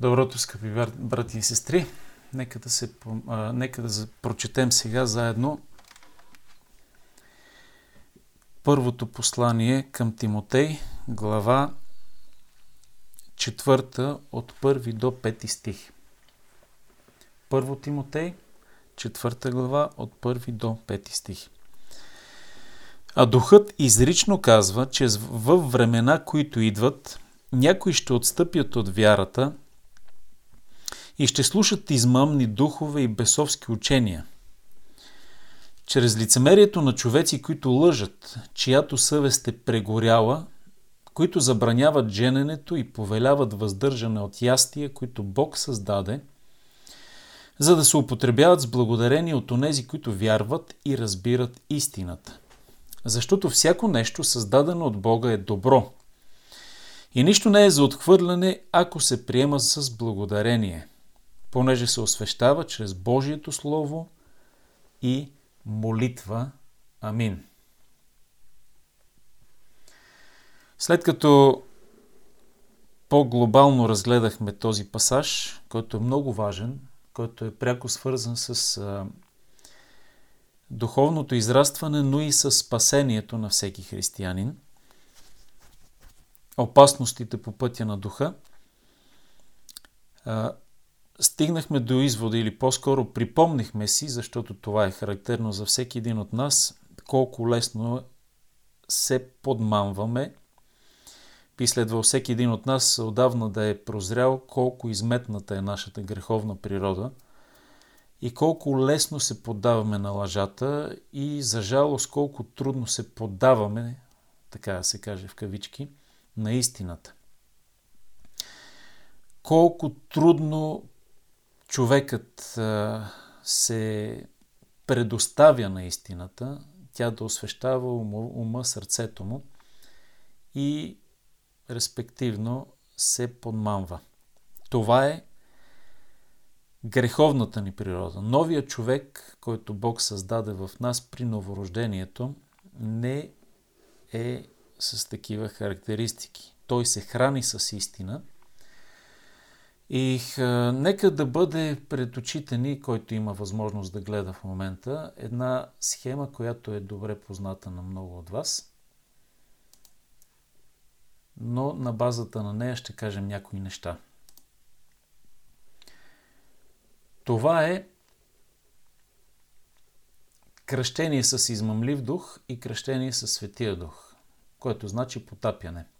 Доброто, скъпи брати и сестри. Нека да, се, а, нека да прочетем сега заедно първото послание към Тимотей, глава 4 от 1 до 5 стих. Първо Тимотей, 4 глава от 1 до 5 стих. А духът изрично казва, че във времена, които идват, някои ще отстъпят от вярата – и ще слушат измамни духове и бесовски учения. Чрез лицемерието на човеци, които лъжат, чиято съвест е прегоряла, които забраняват жененето и повеляват въздържане от ястия, които Бог създаде, за да се употребяват с благодарение от онези, които вярват и разбират истината. Защото всяко нещо, създадено от Бога, е добро. И нищо не е за отхвърляне, ако се приема с благодарение – понеже се освещава чрез Божието Слово и молитва. Амин. След като по-глобално разгледахме този пасаж, който е много важен, който е пряко свързан с а, духовното израстване, но и с спасението на всеки християнин, опасностите по пътя на духа, а, стигнахме до извода или по-скоро припомнихме си, защото това е характерно за всеки един от нас, колко лесно се подмамваме. Би следвал всеки един от нас отдавна да е прозрял колко изметната е нашата греховна природа и колко лесно се поддаваме на лъжата и за жалост колко трудно се поддаваме, така да се каже в кавички, на истината колко трудно човекът се предоставя на истината, тя да освещава ума, ума сърцето му и респективно се подмамва. Това е греховната ни природа. Новия човек, който Бог създаде в нас при новорождението, не е с такива характеристики. Той се храни с истина – и а, нека да бъде пред очите ни, който има възможност да гледа в момента, една схема, която е добре позната на много от вас. Но на базата на нея ще кажем някои неща. Това е кръщение с измамлив дух и кръщение с светия дух, което значи потапяне –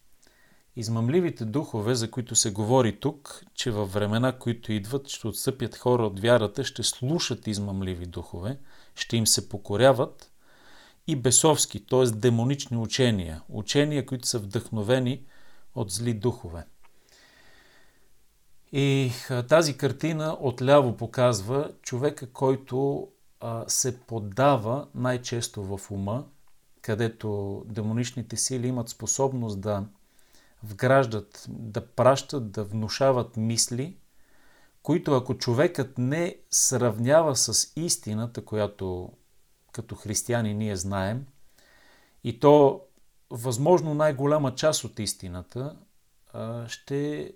Измамливите духове, за които се говори тук, че във времена, които идват, ще отстъпят хора от вярата, ще слушат измамливи духове, ще им се покоряват и бесовски, т.е. демонични учения, учения, които са вдъхновени от зли духове. И тази картина отляво показва човека, който се поддава най-често в ума, където демоничните сили имат способност да вграждат, да пращат, да внушават мисли, които ако човекът не сравнява с истината, която като християни ние знаем, и то възможно най-голяма част от истината, ще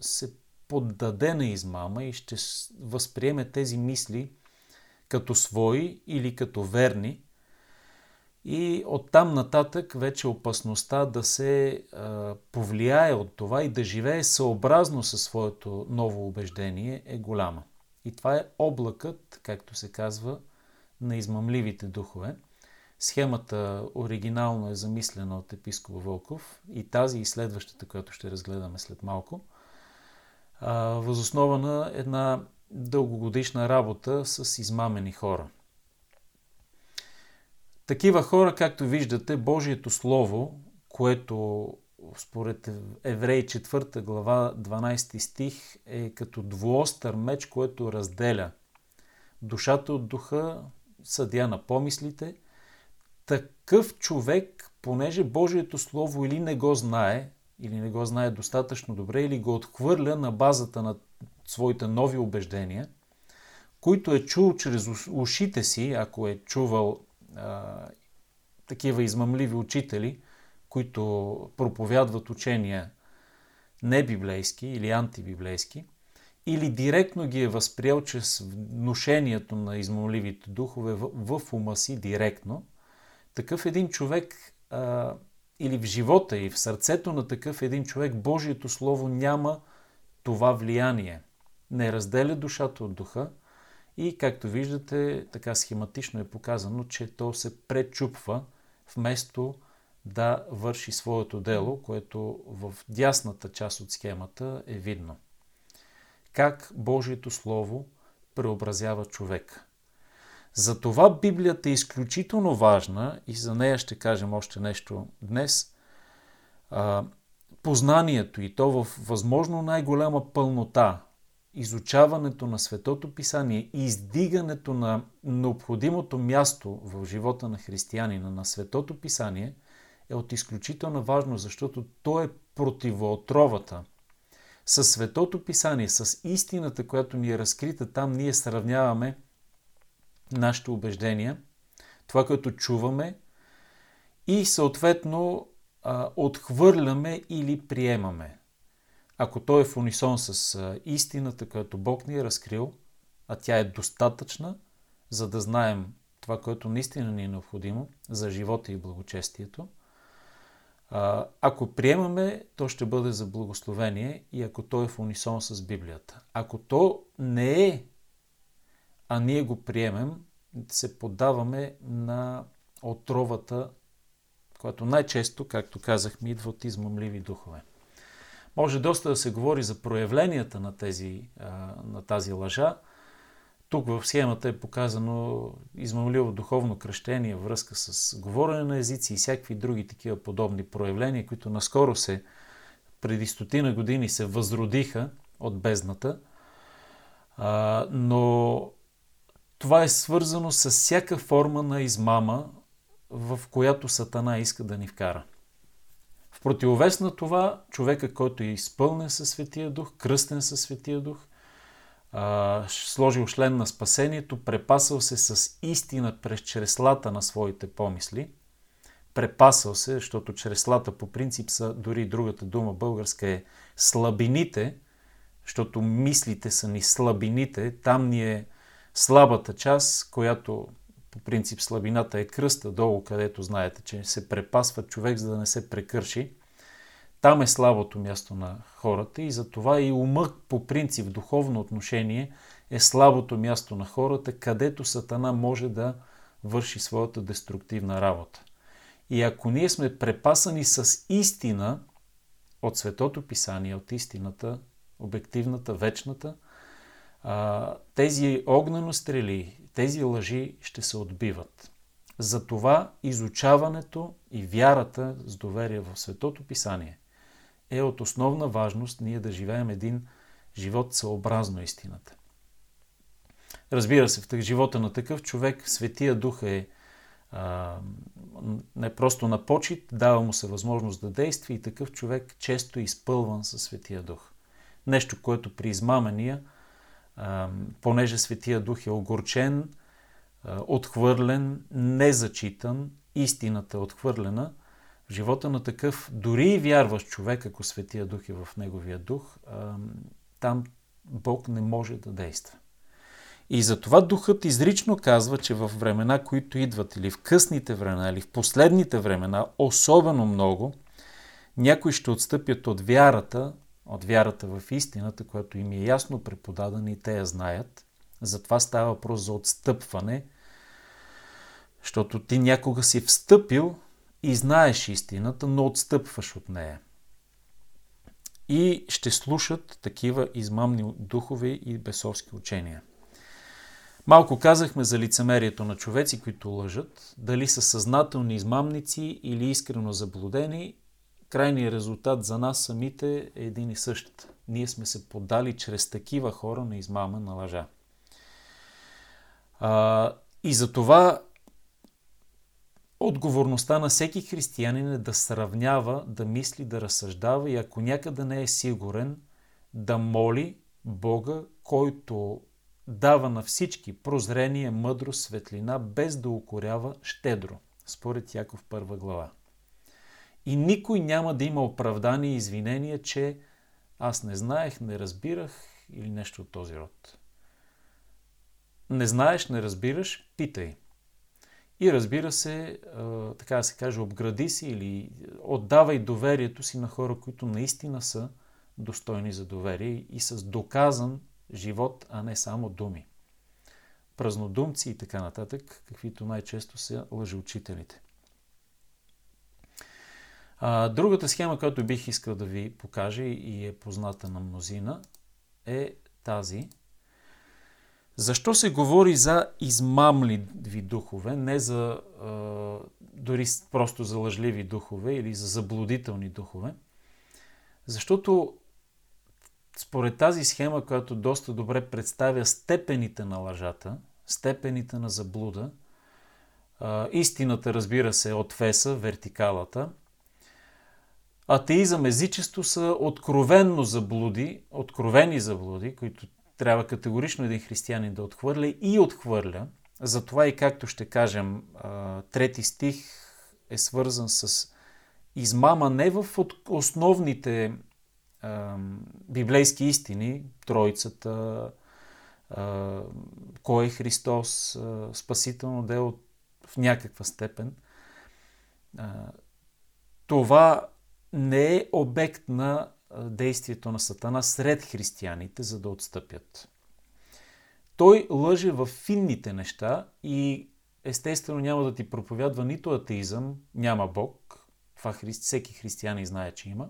се поддаде на измама и ще възприеме тези мисли като свои или като верни, и оттам нататък вече опасността да се а, повлияе от това и да живее съобразно със своето ново убеждение е голяма. И това е облакът, както се казва, на измамливите духове. Схемата оригинално е замислена от епископ Вълков и тази и следващата, която ще разгледаме след малко, възоснова на една дългогодишна работа с измамени хора – такива хора, както виждате, Божието Слово, което според Евреи 4 глава 12 стих е като двуостър меч, което разделя душата от духа, съдя на помислите. Такъв човек, понеже Божието Слово или не го знае, или не го знае достатъчно добре, или го отхвърля на базата на своите нови убеждения, които е чул чрез ушите си, ако е чувал а, такива измамливи учители, които проповядват учения небиблейски или антибиблейски, или директно ги е възприел чрез вношението на измоливите духове в, в ума си директно, такъв един човек а, или в живота и в сърцето на такъв един човек Божието Слово няма това влияние. Не разделя душата от духа и, както виждате, така схематично е показано, че то се пречупва вместо да върши своето дело, което в дясната част от схемата е видно. Как Божието Слово преобразява човека. Затова Библията е изключително важна и за нея ще кажем още нещо днес. Познанието и то в възможно най-голяма пълнота, изучаването на Светото Писание и издигането на необходимото място в живота на християнина на Светото Писание е от изключителна важност, защото то е противоотровата. С Светото Писание, с истината, която ни е разкрита там, ние сравняваме нашите убеждения, това, което чуваме и съответно отхвърляме или приемаме. Ако той е в унисон с истината, която Бог ни е разкрил, а тя е достатъчна, за да знаем това, което наистина ни е необходимо за живота и благочестието, ако приемаме, то ще бъде за благословение и ако то е в унисон с Библията. Ако то не е а ние го приемем, се поддаваме на отровата, която най-често, както казахме, идва от измъмливи духове. Може доста да се говори за проявленията на, тези, на тази лъжа. Тук в схемата е показано измъмливо духовно кръщение, връзка с говорене на езици и всякакви други такива подобни проявления, които наскоро се, преди стотина години се възродиха от бездната. но това е свързано с всяка форма на измама, в която Сатана иска да ни вкара. В противовес на това, човека, който е изпълнен със Светия Дух, кръстен със Светия Дух, сложил член на спасението, препасал се с истина през чреслата на своите помисли, препасал се, защото чреслата по принцип са, дори другата дума българска е слабините, защото мислите са ни слабините, там ни е слабата част, която по принцип слабината е кръста долу, където знаете, че се препасва човек, за да не се прекърши. Там е слабото място на хората и затова и умът по принцип духовно отношение е слабото място на хората, където Сатана може да върши своята деструктивна работа. И ако ние сме препасани с истина от Светото Писание, от истината, обективната, вечната, тези огнено стрели, тези лъжи ще се отбиват. Затова изучаването и вярата с доверие в Светото Писание е от основна важност ние да живеем един живот съобразно истината. Разбира се, в живота на такъв човек Светия Дух е а, не просто на почет, дава му се възможност да действа и такъв човек често е изпълван със Светия Дух. Нещо, което при измамения – понеже Светия Дух е огорчен, отхвърлен, незачитан, истината е отхвърлена, в живота на такъв, дори и вярващ човек, ако Светия Дух е в неговия дух, там Бог не може да действа. И затова Духът изрично казва, че в времена, които идват, или в късните времена, или в последните времена, особено много, някои ще отстъпят от вярата от вярата в истината, която им е ясно преподадена и те я знаят. Затова става въпрос за отстъпване, защото ти някога си встъпил и знаеш истината, но отстъпваш от нея. И ще слушат такива измамни духови и бесовски учения. Малко казахме за лицемерието на човеци, които лъжат, дали са съзнателни измамници или искрено заблудени крайният резултат за нас самите е един и същ. Ние сме се подали чрез такива хора на измама, на лъжа. А, и за това отговорността на всеки християнин е да сравнява, да мисли, да разсъждава и ако някъде не е сигурен, да моли Бога, който дава на всички прозрение, мъдрост, светлина, без да укорява щедро, според Яков първа глава. И никой няма да има оправдание и извинение, че аз не знаех, не разбирах или нещо от този род. Не знаеш, не разбираш, питай. И разбира се, така да се каже, обгради си или отдавай доверието си на хора, които наистина са достойни за доверие и с доказан живот, а не само думи. Празнодумци и така нататък, каквито най-често са лъжеучителите. А, другата схема, която бих искал да ви покажа и е позната на мнозина, е тази. Защо се говори за измамливи духове, не за а, дори просто за лъжливи духове или за заблудителни духове? Защото според тази схема, която доста добре представя степените на лъжата, степените на заблуда, а, истината, разбира се, от Феса, вертикалата – атеизъм, езичество са откровенно заблуди, откровени заблуди, които трябва категорично един християнин да отхвърля и отхвърля. Затова и както ще кажем, трети стих е свързан с измама не в основните библейски истини, Троицата, кой е Христос, спасително дело в някаква степен. Това не е обект на действието на Сатана сред християните, за да отстъпят. Той лъже в финните неща и естествено няма да ти проповядва нито атеизъм, няма Бог, това хри... всеки християнин знае, че има,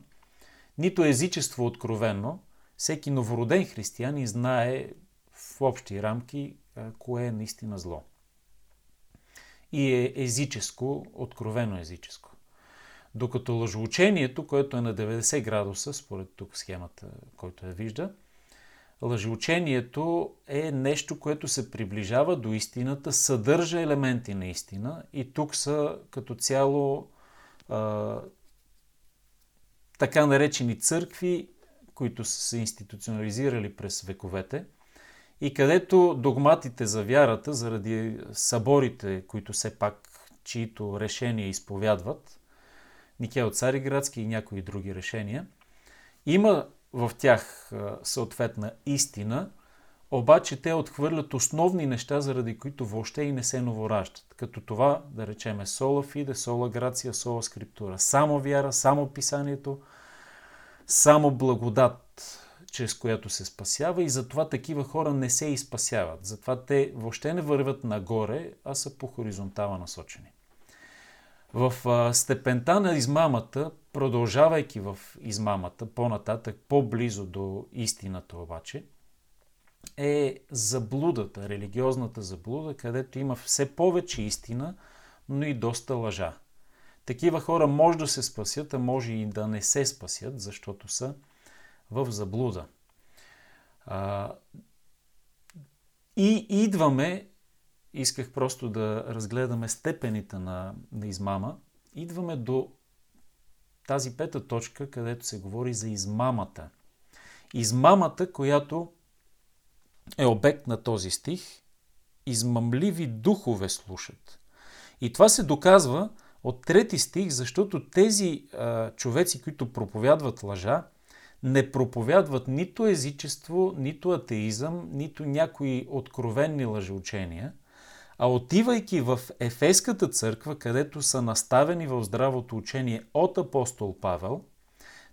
нито езичество откровенно, всеки новороден християнин знае в общи рамки кое е наистина зло. И е езическо, откровено езическо. Докато лъжоучението, което е на 90 градуса, според тук схемата, който я вижда, лъжеучението е нещо, което се приближава до истината, съдържа елементи на истина и тук са като цяло а, така наречени църкви, които са се институционализирали през вековете и където догматите за вярата, заради съборите, които все пак чието решения изповядват, Никея от Цариградски и някои други решения. Има в тях съответна истина, обаче те отхвърлят основни неща, заради които въобще и не се новораждат. Като това, да речеме, сола фиде, сола грация, сола скриптура. Само вяра, само писанието, само благодат, чрез която се спасява и затова такива хора не се изпасяват. Затова те въобще не вървят нагоре, а са по хоризонтала насочени. В степента на измамата, продължавайки в измамата, по-нататък, по-близо до истината обаче, е заблудата, религиозната заблуда, където има все повече истина, но и доста лъжа. Такива хора може да се спасят, а може и да не се спасят, защото са в заблуда. И идваме исках просто да разгледаме степените на, на измама. Идваме до тази пета точка, където се говори за измамата. Измамата, която е обект на този стих, измамливи духове слушат. И това се доказва от трети стих, защото тези а, човеци, които проповядват лъжа, не проповядват нито езичество, нито атеизъм, нито някои откровенни лъжеучения – а отивайки в Ефеската църква, където са наставени в здравото учение от апостол Павел,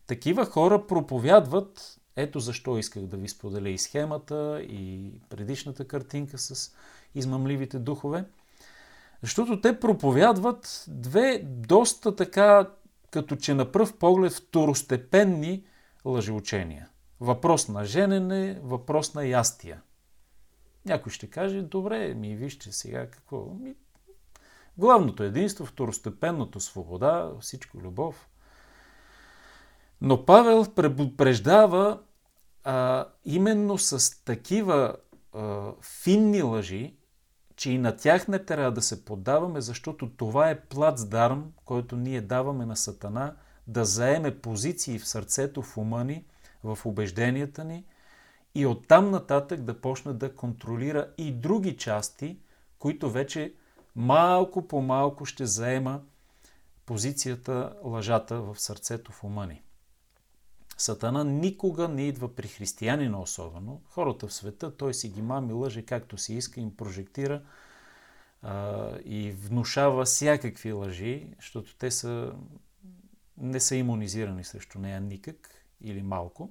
такива хора проповядват, ето защо исках да ви споделя и схемата, и предишната картинка с измамливите духове, защото те проповядват две доста така, като че на пръв поглед, второстепенни лъжеучения. Въпрос на женене, въпрос на ястия – някой ще каже, добре, ми вижте сега какво. Ми... Главното единство, второстепенното свобода, всичко любов. Но Павел предупреждава а, именно с такива а, финни лъжи, че и на тях не трябва да се поддаваме, защото това е плацдарм, който ние даваме на Сатана да заеме позиции в сърцето, в ума ни, в убежденията ни – и оттам нататък да почне да контролира и други части, които вече малко по малко ще заема позицията лъжата в сърцето в ума ни. Сатана никога не идва при християнина особено. Хората в света, той си ги мами, лъже както си иска, им прожектира а, и внушава всякакви лъжи, защото те са, не са иммунизирани срещу нея никак или малко.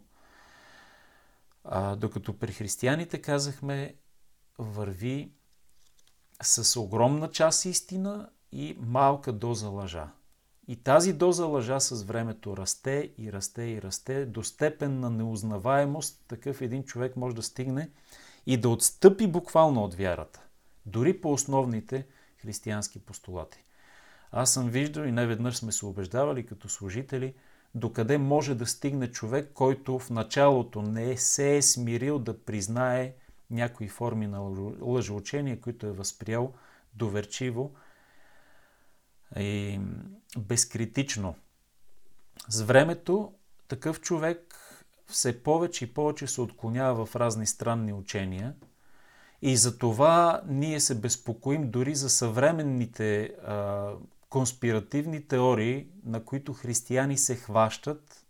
А, докато при християните казахме, върви с огромна част истина и малка доза лъжа. И тази доза лъжа с времето расте и расте и расте до степен на неузнаваемост. Такъв един човек може да стигне и да отстъпи буквално от вярата. Дори по основните християнски постулати. Аз съм виждал и неведнъж сме се убеждавали като служители, докъде може да стигне човек, който в началото не се е смирил да признае някои форми на лъжеучение, които е възприял доверчиво и безкритично. С времето такъв човек все повече и повече се отклонява в разни странни учения и за това ние се безпокоим дори за съвременните а, конспиративни теории, на които християни се хващат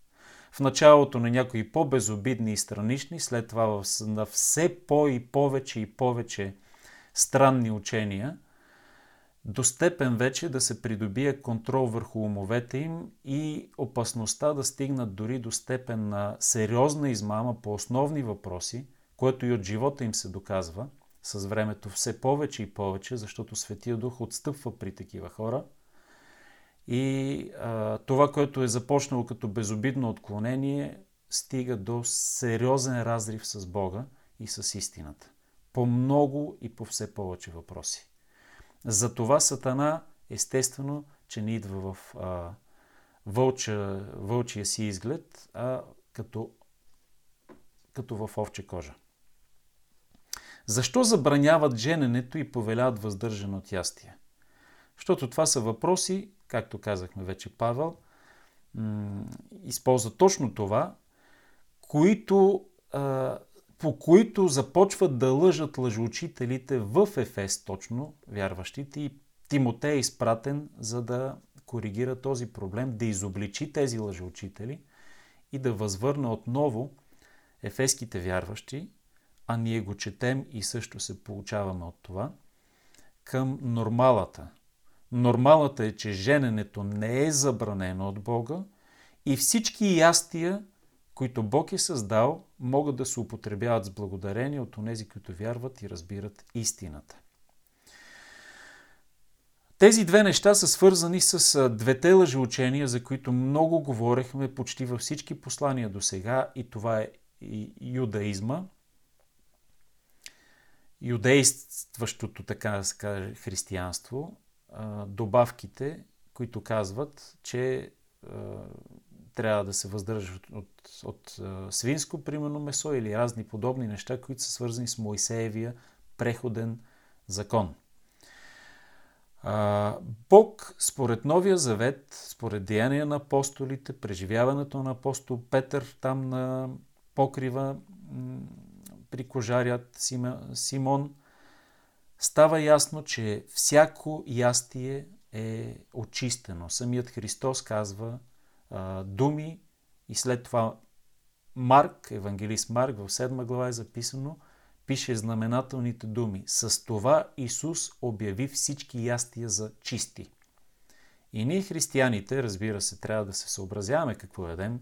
в началото на някои по-безобидни и странични, след това на все по- и повече и повече странни учения – до степен вече да се придобие контрол върху умовете им и опасността да стигнат дори до степен на сериозна измама по основни въпроси, което и от живота им се доказва с времето все повече и повече, защото Светия Дух отстъпва при такива хора. И а, това, което е започнало като безобидно отклонение, стига до сериозен разрив с Бога и с истината. По много и по все повече въпроси. Затова Сатана, естествено, че не идва в а, вълча, вълчия си изглед, а като, като в овче кожа. Защо забраняват жененето и повеляват въздържане от ястие? Защото това са въпроси, както казахме вече Павел, използва точно това, които а, по които започват да лъжат лъжоучителите в Ефес точно, вярващите, и Тимотей е изпратен, за да коригира този проблем, да изобличи тези лъжоучители и да възвърне отново ефеските вярващи, а ние го четем и също се получаваме от това, към нормалата. Нормалата е, че жененето не е забранено от Бога и всички ястия които Бог е създал, могат да се употребяват с благодарение от онези, които вярват и разбират истината. Тези две неща са свързани с двете лъжеучения, за които много говорехме почти във всички послания до сега, и това е юдаизма, юдействащото, така да се каже, християнство, добавките, които казват, че трябва да се въздържат от, от, от свинско, примерно, месо или разни подобни неща, които са свързани с Моисеевия преходен закон. А, Бог, според Новия Завет, според деяния на апостолите, преживяването на апостол Петър там на покрива при кожарят Симон, става ясно, че всяко ястие е очистено. Самият Христос казва, а, думи и след това Марк, евангелист Марк, в 7 глава е записано, пише знаменателните думи. С това Исус обяви всички ястия за чисти. И ние християните, разбира се, трябва да се съобразяваме какво ядем,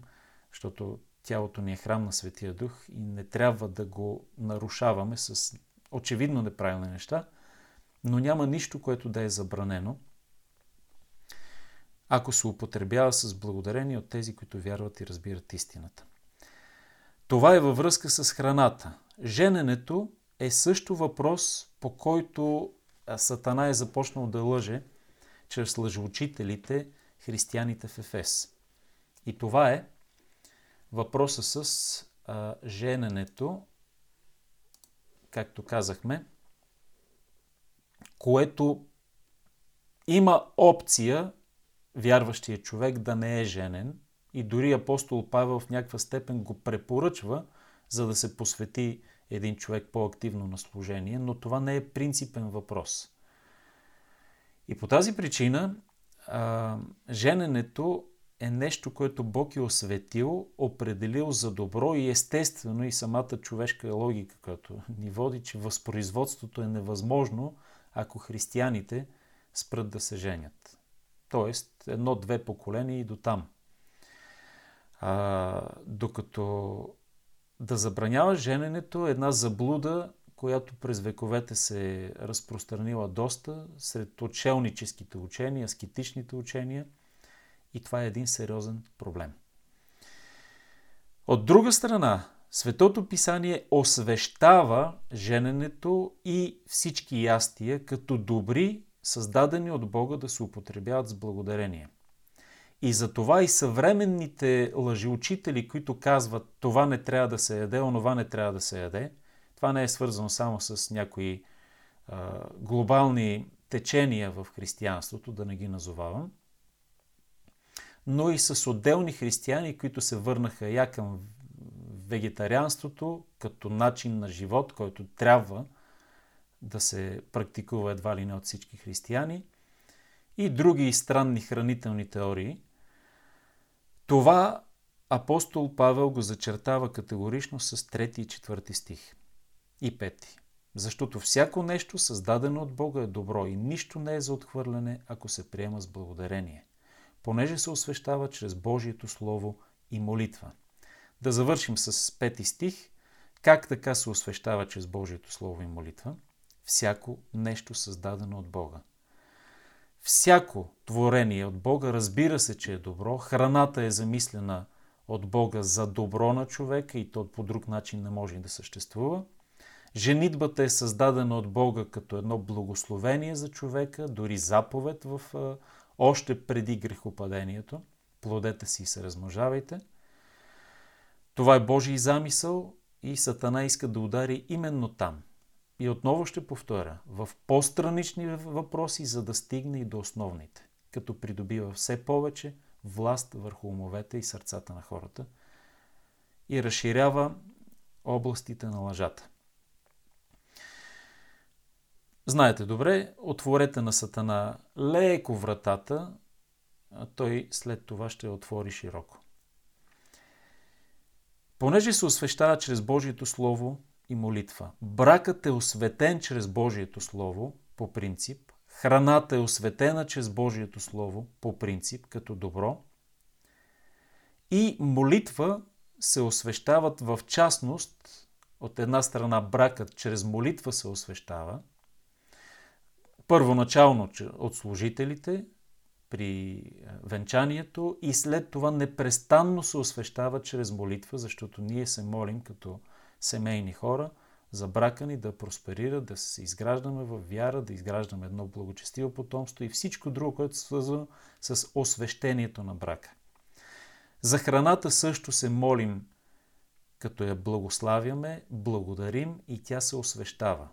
защото тялото ни е храм на Светия Дух и не трябва да го нарушаваме с очевидно неправилни неща, но няма нищо, което да е забранено – ако се употребява с благодарение от тези, които вярват и разбират истината. Това е във връзка с храната. Жененето е също въпрос, по който Сатана е започнал да лъже чрез лъжеучителите, християните в Ефес. И това е въпроса с а, жененето, както казахме, което има опция вярващия човек да не е женен. И дори апостол Павел в някаква степен го препоръчва, за да се посвети един човек по-активно на служение, но това не е принципен въпрос. И по тази причина а, жененето е нещо, което Бог е осветил, определил за добро и естествено и самата човешка логика, която ни води, че възпроизводството е невъзможно, ако християните спрат да се женят. Тоест, едно-две поколения и до там. А, докато да забранява жененето е една заблуда, която през вековете се е разпространила доста сред отшелническите учения, аскетичните учения и това е един сериозен проблем. От друга страна, Светото писание освещава жененето и всички ястия като добри, създадени от Бога да се употребяват с благодарение – и затова и съвременните лъжеучители, които казват това не трябва да се яде, онова не трябва да се яде, това не е свързано само с някои а, глобални течения в християнството, да не ги назовавам, но и с отделни християни, които се върнаха я към вегетарианството като начин на живот, който трябва да се практикува едва ли не от всички християни, и други странни хранителни теории, това апостол Павел го зачертава категорично с трети и четвърти стих. И пети. Защото всяко нещо, създадено от Бога, е добро и нищо не е за отхвърляне, ако се приема с благодарение, понеже се освещава чрез Божието Слово и молитва. Да завършим с пети стих. Как така се освещава чрез Божието Слово и молитва? Всяко нещо създадено от Бога. Всяко творение от Бога разбира се, че е добро. Храната е замислена от Бога за добро на човека и то по друг начин не може да съществува. Женитбата е създадена от Бога като едно благословение за човека, дори заповед в, още преди грехопадението. Плодете си и се размножавайте. Това е Божий замисъл и Сатана иска да удари именно там – и отново ще повторя, в по-странични въпроси, за да стигне и до основните, като придобива все повече власт върху умовете и сърцата на хората и разширява областите на лъжата. Знаете добре, отворете на Сатана леко вратата, а той след това ще отвори широко. Понеже се освещава чрез Божието Слово, и молитва. Бракът е осветен чрез Божието Слово, по принцип. Храната е осветена чрез Божието Слово, по принцип, като добро. И молитва се освещават в частност, от една страна бракът чрез молитва се освещава, първоначално от служителите при венчанието и след това непрестанно се освещава чрез молитва, защото ние се молим като семейни хора, за брака ни да просперира, да се изграждаме в вяра, да изграждаме едно благочестиво потомство и всичко друго, което е свързано с освещението на брака. За храната също се молим, като я благославяме, благодарим и тя се освещава,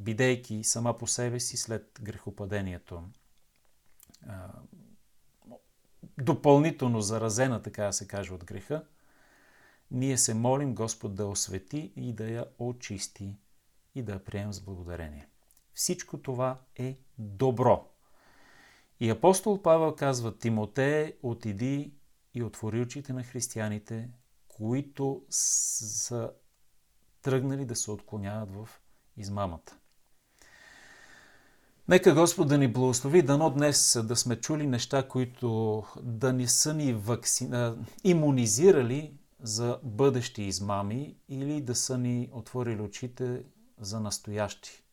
бидейки сама по себе си след грехопадението допълнително заразена, така да се каже, от греха, ние се молим Господ да освети и да я очисти и да я приемем с благодарение. Всичко това е добро. И апостол Павел казва, Тимотее, отиди и отвори очите на християните, които са тръгнали да се отклоняват в измамата. Нека Господ да ни благослови, дано днес да сме чули неща, които да ни са ни вакци... иммунизирали за бъдещи измами или да са ни отворили очите за настоящи.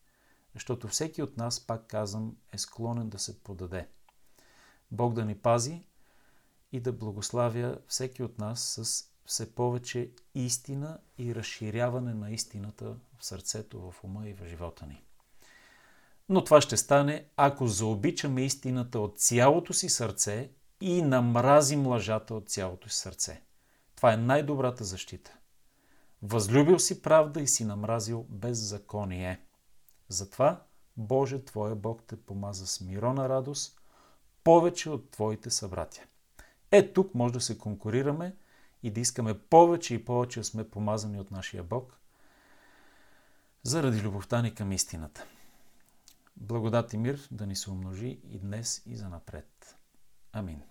Защото всеки от нас, пак казвам, е склонен да се подаде. Бог да ни пази и да благославя всеки от нас с все повече истина и разширяване на истината в сърцето, в ума и в живота ни. Но това ще стане, ако заобичаме истината от цялото си сърце и намразим лъжата от цялото си сърце. Това е най-добрата защита. Възлюбил си правда и си намразил беззаконие. Затова Боже, Твоя Бог те помаза с мирона радост, повече от Твоите събратя. Е, тук може да се конкурираме и да искаме повече и повече сме помазани от нашия Бог, заради любовта ни към истината. Благодат и мир да ни се умножи и днес и за напред. Амин.